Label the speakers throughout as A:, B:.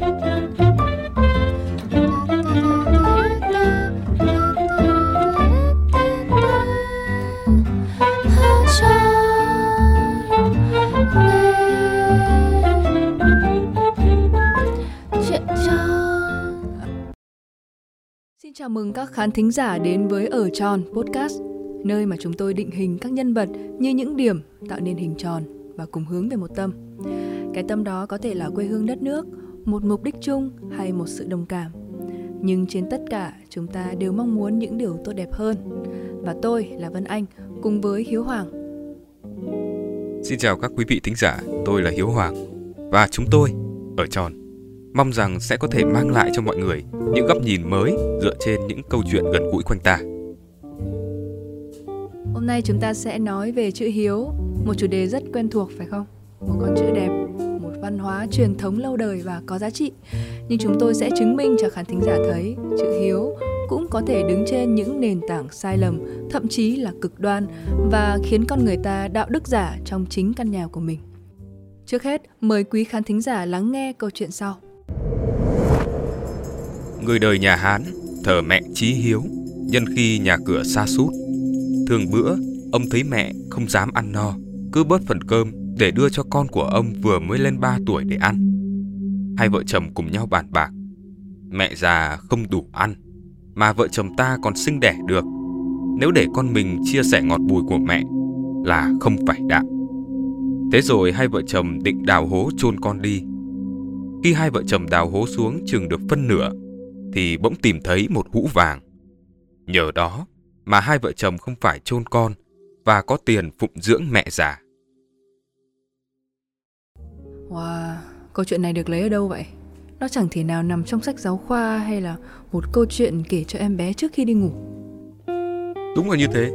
A: Xin chào mừng các khán thính giả đến với Ở Tròn Podcast, nơi mà chúng tôi định hình các nhân vật như những điểm tạo nên hình tròn và cùng hướng về một tâm. Cái tâm đó có thể là quê hương đất nước, một mục đích chung hay một sự đồng cảm. Nhưng trên tất cả, chúng ta đều mong muốn những điều tốt đẹp hơn. Và tôi là Vân Anh cùng với Hiếu Hoàng.
B: Xin chào các quý vị thính giả, tôi là Hiếu Hoàng và chúng tôi ở Tròn mong rằng sẽ có thể mang lại cho mọi người những góc nhìn mới dựa trên những câu chuyện gần gũi quanh ta.
A: Hôm nay chúng ta sẽ nói về chữ hiếu, một chủ đề rất quen thuộc phải không? Một con chữ đẹp, văn hóa truyền thống lâu đời và có giá trị. Nhưng chúng tôi sẽ chứng minh cho khán thính giả thấy chữ hiếu cũng có thể đứng trên những nền tảng sai lầm, thậm chí là cực đoan và khiến con người ta đạo đức giả trong chính căn nhà của mình. Trước hết, mời quý khán thính giả lắng nghe câu chuyện sau.
B: Người đời nhà Hán thờ mẹ chí hiếu, nhân khi nhà cửa xa sút Thường bữa, ông thấy mẹ không dám ăn no, cứ bớt phần cơm để đưa cho con của ông vừa mới lên 3 tuổi để ăn. Hai vợ chồng cùng nhau bàn bạc. Mẹ già không đủ ăn, mà vợ chồng ta còn sinh đẻ được. Nếu để con mình chia sẻ ngọt bùi của mẹ là không phải đạo. Thế rồi hai vợ chồng định đào hố chôn con đi. Khi hai vợ chồng đào hố xuống chừng được phân nửa, thì bỗng tìm thấy một hũ vàng. Nhờ đó mà hai vợ chồng không phải chôn con và có tiền phụng dưỡng mẹ già.
A: Wow, câu chuyện này được lấy ở đâu vậy? Nó chẳng thể nào nằm trong sách giáo khoa hay là một câu chuyện kể cho em bé trước khi đi ngủ.
B: Đúng là như thế.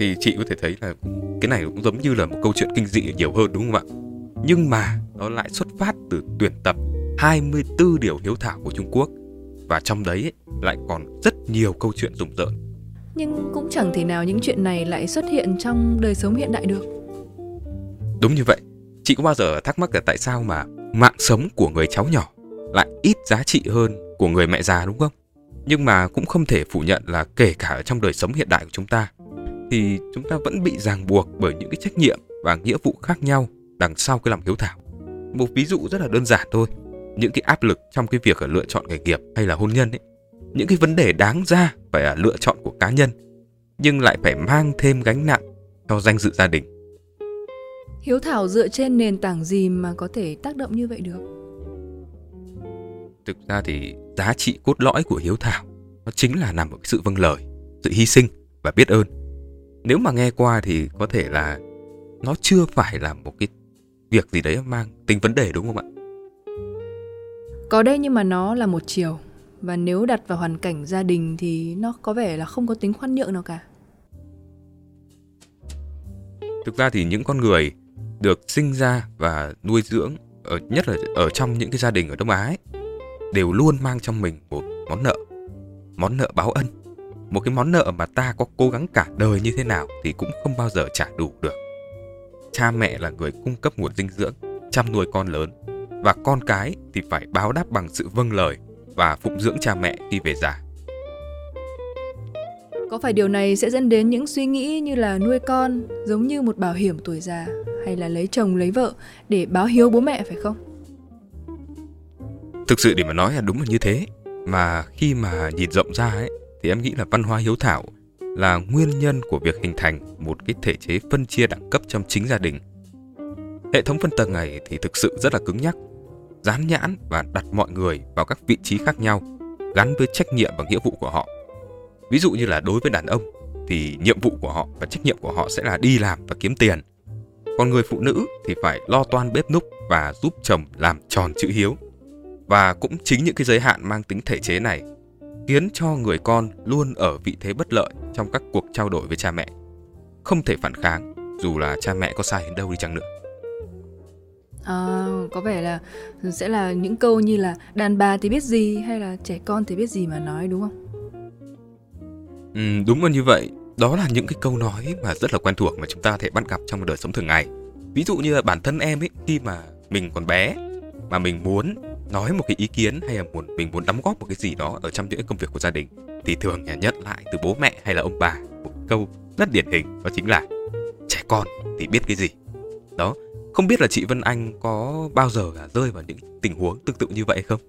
B: Thì chị có thể thấy là cái này cũng giống như là một câu chuyện kinh dị nhiều hơn đúng không ạ? Nhưng mà nó lại xuất phát từ tuyển tập 24 điều hiếu thảo của Trung Quốc và trong đấy lại còn rất nhiều câu chuyện rùng rợn.
A: Nhưng cũng chẳng thể nào những chuyện này lại xuất hiện trong đời sống hiện đại được.
B: Đúng như vậy. Chị có bao giờ thắc mắc là tại sao mà mạng sống của người cháu nhỏ lại ít giá trị hơn của người mẹ già, đúng không? Nhưng mà cũng không thể phủ nhận là kể cả ở trong đời sống hiện đại của chúng ta, thì chúng ta vẫn bị ràng buộc bởi những cái trách nhiệm và nghĩa vụ khác nhau đằng sau cái lòng hiếu thảo. Một ví dụ rất là đơn giản thôi, những cái áp lực trong cái việc lựa chọn nghề nghiệp hay là hôn nhân ấy, những cái vấn đề đáng ra phải là lựa chọn của cá nhân, nhưng lại phải mang thêm gánh nặng cho danh dự gia đình
A: hiếu thảo dựa trên nền tảng gì mà có thể tác động như vậy được?
B: Thực ra thì giá trị cốt lõi của hiếu thảo nó chính là nằm ở sự vâng lời sự hy sinh và biết ơn. Nếu mà nghe qua thì có thể là nó chưa phải là một cái việc gì đấy mang tính vấn đề đúng không ạ?
A: Có đây nhưng mà nó là một chiều. Và nếu đặt vào hoàn cảnh gia đình thì nó có vẻ là không có tính khoan nhượng nào cả.
B: Thực ra thì những con người được sinh ra và nuôi dưỡng ở nhất là ở trong những cái gia đình ở Đông Á ấy, đều luôn mang trong mình một món nợ, món nợ báo ân, một cái món nợ mà ta có cố gắng cả đời như thế nào thì cũng không bao giờ trả đủ được. Cha mẹ là người cung cấp nguồn dinh dưỡng, chăm nuôi con lớn và con cái thì phải báo đáp bằng sự vâng lời và phụng dưỡng cha mẹ khi về già.
A: Có phải điều này sẽ dẫn đến những suy nghĩ như là nuôi con giống như một bảo hiểm tuổi già hay là lấy chồng, lấy vợ để báo hiếu bố mẹ, phải không?
B: Thực sự để mà nói là đúng là như thế. Mà khi mà nhìn rộng ra ấy, thì em nghĩ là văn hóa hiếu thảo là nguyên nhân của việc hình thành một cái thể chế phân chia đẳng cấp trong chính gia đình. Hệ thống phân tầng này thì thực sự rất là cứng nhắc, dán nhãn và đặt mọi người vào các vị trí khác nhau, gắn với trách nhiệm và nghĩa vụ của họ. Ví dụ như là đối với đàn ông, thì nhiệm vụ của họ và trách nhiệm của họ sẽ là đi làm và kiếm tiền. Còn người phụ nữ thì phải lo toan bếp núc và giúp chồng làm tròn chữ hiếu. Và cũng chính những cái giới hạn mang tính thể chế này khiến cho người con luôn ở vị thế bất lợi trong các cuộc trao đổi với cha mẹ. Không thể phản kháng dù là cha mẹ có sai đến đâu đi chăng nữa.
A: À, có vẻ là sẽ là những câu như là đàn bà thì biết gì hay là trẻ con thì biết gì mà nói đúng không?
B: Ừ, đúng là như vậy. Đó là những cái câu nói mà rất là quen thuộc mà chúng ta thể bắt gặp trong đời sống thường ngày. Ví dụ như là bản thân em ấy, khi mà mình còn bé, mà mình muốn nói một cái ý kiến hay là muốn, mình muốn đóng góp một cái gì đó ở trong những công việc của gia đình, thì thường nhà nhận lại từ bố mẹ hay là ông bà một câu rất điển hình, đó chính là trẻ con, thì biết cái gì đó, không biết là chị Vân Anh có bao giờ rơi vào những tình huống tương tự như vậy không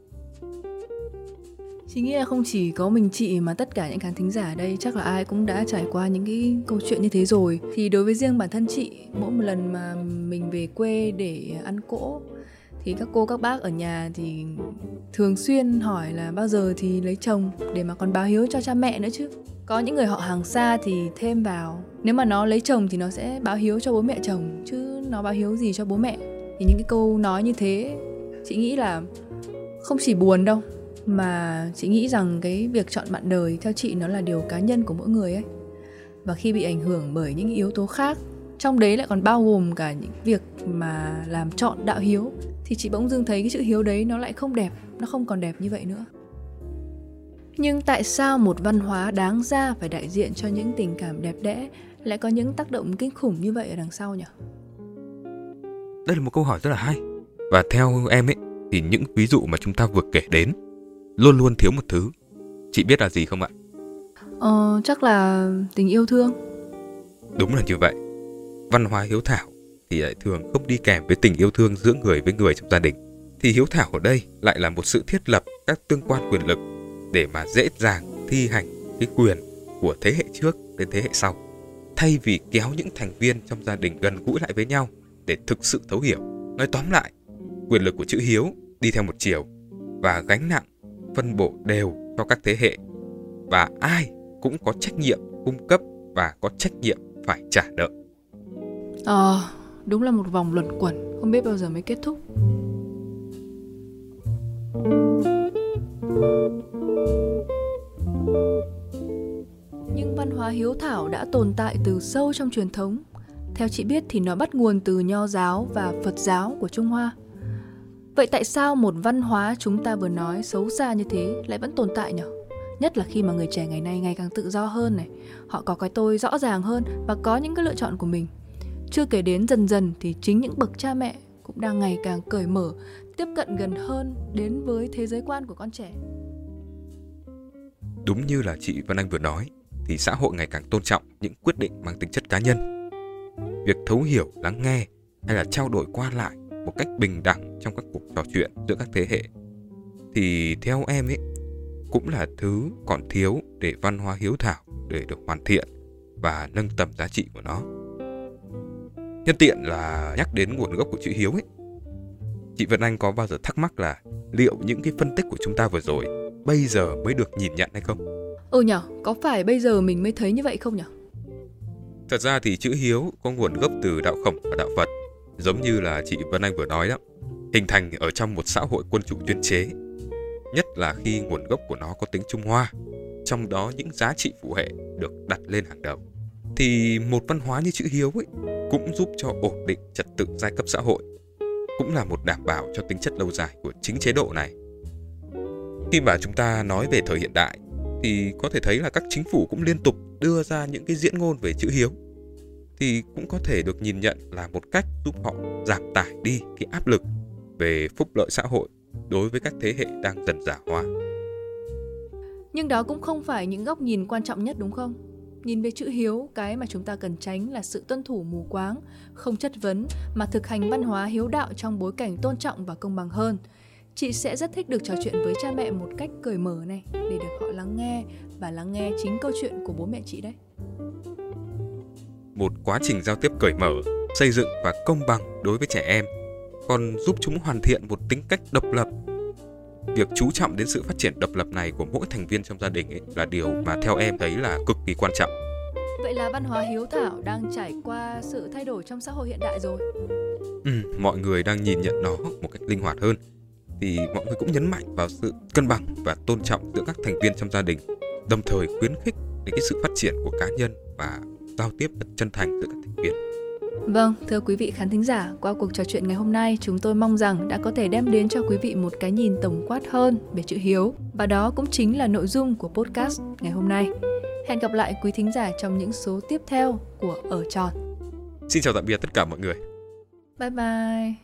A: Chị nghĩ là không chỉ có mình chị mà tất cả những khán thính giả ở đây chắc là ai cũng đã trải qua những cái câu chuyện như thế rồi. Thì đối với riêng bản thân chị, mỗi một lần mà mình về quê để ăn cỗ thì các cô các bác ở nhà thì thường xuyên hỏi là bao giờ thì lấy chồng để mà còn báo hiếu cho cha mẹ nữa chứ. Có những người họ hàng xa thì thêm vào Nếu mà nó lấy chồng thì nó sẽ báo hiếu cho bố mẹ chồng Chứ nó báo hiếu gì cho bố mẹ Thì những cái câu nói như thế Chị nghĩ là không chỉ buồn đâu mà chị nghĩ rằng cái việc chọn bạn đời theo chị nó là điều cá nhân của mỗi người ấy và khi bị ảnh hưởng bởi những yếu tố khác, trong đấy lại còn bao gồm cả những việc mà làm chọn đạo hiếu, thì chị bỗng dưng thấy cái chữ hiếu đấy nó lại không đẹp, nó không còn đẹp như vậy nữa nhưng tại sao một văn hóa đáng ra phải đại diện cho những tình cảm đẹp đẽ lại có những tác động kinh khủng như vậy ở đằng sau nhỉ?
B: Đây là một câu hỏi rất là hay. Và theo em ấy, thì những ví dụ mà chúng ta vừa kể đến luôn luôn thiếu một thứ. Chị biết là gì không ạ?
A: Ờ, chắc là tình yêu thương.
B: Đúng là như vậy. Văn hóa hiếu thảo thì lại thường không đi kèm với tình yêu thương giữa người với người trong gia đình. Thì hiếu thảo ở đây lại là một sự thiết lập các tương quan quyền lực để mà dễ dàng thi hành cái quyền của thế hệ trước đến thế hệ sau. Thay vì kéo những thành viên trong gia đình gần gũi lại với nhau để thực sự thấu hiểu. Nói tóm lại, quyền lực của chữ hiếu đi theo một chiều và gánh nặng phân bổ đều cho các thế hệ và ai cũng có trách nhiệm cung cấp và có trách nhiệm phải trả nợ.
A: Ờ, à, đúng là một vòng luẩn quẩn, không biết bao giờ mới kết thúc. Nhưng văn hóa hiếu thảo đã tồn tại từ sâu trong truyền thống. Theo chị biết thì nó bắt nguồn từ Nho giáo và Phật giáo của Trung Hoa. Vậy tại sao một văn hóa chúng ta vừa nói xấu xa như thế lại vẫn tồn tại nhỉ? Nhất là khi mà người trẻ ngày nay ngày càng tự do hơn này, họ có cái tôi rõ ràng hơn và có những cái lựa chọn của mình. Chưa kể đến dần dần thì chính những bậc cha mẹ cũng đang ngày càng cởi mở, tiếp cận gần hơn đến với thế giới quan của con trẻ.
B: Đúng như là chị Vân Anh vừa nói, thì xã hội ngày càng tôn trọng những quyết định mang tính chất cá nhân. Việc thấu hiểu, lắng nghe hay là trao đổi qua lại một cách bình đẳng trong các cuộc trò chuyện giữa các thế hệ thì theo em ấy cũng là thứ còn thiếu để văn hóa hiếu thảo để được hoàn thiện và nâng tầm giá trị của nó. Nhân tiện là nhắc đến nguồn gốc của chữ hiếu ấy. Chị Vân Anh có bao giờ thắc mắc là liệu những cái phân tích của chúng ta vừa rồi bây giờ mới được nhìn nhận hay không?
A: Ừ nhở, có phải bây giờ mình mới thấy như vậy không nhở?
B: Thật ra thì chữ hiếu có nguồn gốc từ đạo khổng và đạo Phật Giống như là chị Vân Anh vừa nói đó, hình thành ở trong một xã hội quân chủ chuyên chế, nhất là khi nguồn gốc của nó có tính Trung Hoa, trong đó những giá trị phụ hệ được đặt lên hàng đầu. Thì một văn hóa như chữ hiếu ấy cũng giúp cho ổn định trật tự giai cấp xã hội, cũng là một đảm bảo cho tính chất lâu dài của chính chế độ này. Khi mà chúng ta nói về thời hiện đại thì có thể thấy là các chính phủ cũng liên tục đưa ra những cái diễn ngôn về chữ hiếu thì cũng có thể được nhìn nhận là một cách giúp họ giảm tải đi cái áp lực về phúc lợi xã hội đối với các thế hệ đang dần già hóa.
A: Nhưng đó cũng không phải những góc nhìn quan trọng nhất đúng không? Nhìn về chữ hiếu, cái mà chúng ta cần tránh là sự tuân thủ mù quáng, không chất vấn mà thực hành văn hóa hiếu đạo trong bối cảnh tôn trọng và công bằng hơn. Chị sẽ rất thích được trò chuyện với cha mẹ một cách cởi mở này để được họ lắng nghe và lắng nghe chính câu chuyện của bố mẹ chị đấy
B: một quá trình giao tiếp cởi mở, xây dựng và công bằng đối với trẻ em, còn giúp chúng hoàn thiện một tính cách độc lập. Việc chú trọng đến sự phát triển độc lập này của mỗi thành viên trong gia đình ấy là điều mà theo em thấy là cực kỳ quan trọng.
A: Vậy là văn hóa hiếu thảo đang trải qua sự thay đổi trong xã hội hiện đại rồi.
B: Ừ, mọi người đang nhìn nhận nó một cách linh hoạt hơn. Thì mọi người cũng nhấn mạnh vào sự cân bằng và tôn trọng giữa các thành viên trong gia đình, đồng thời khuyến khích đến cái sự phát triển của cá nhân và giao tiếp thật chân thành giữa các thành viên.
A: Vâng, thưa quý vị khán thính giả, qua cuộc trò chuyện ngày hôm nay, chúng tôi mong rằng đã có thể đem đến cho quý vị một cái nhìn tổng quát hơn về chữ hiếu và đó cũng chính là nội dung của podcast ngày hôm nay. Hẹn gặp lại quý thính giả trong những số tiếp theo của Ở Tròn.
B: Xin chào tạm biệt tất cả mọi người.
A: Bye bye.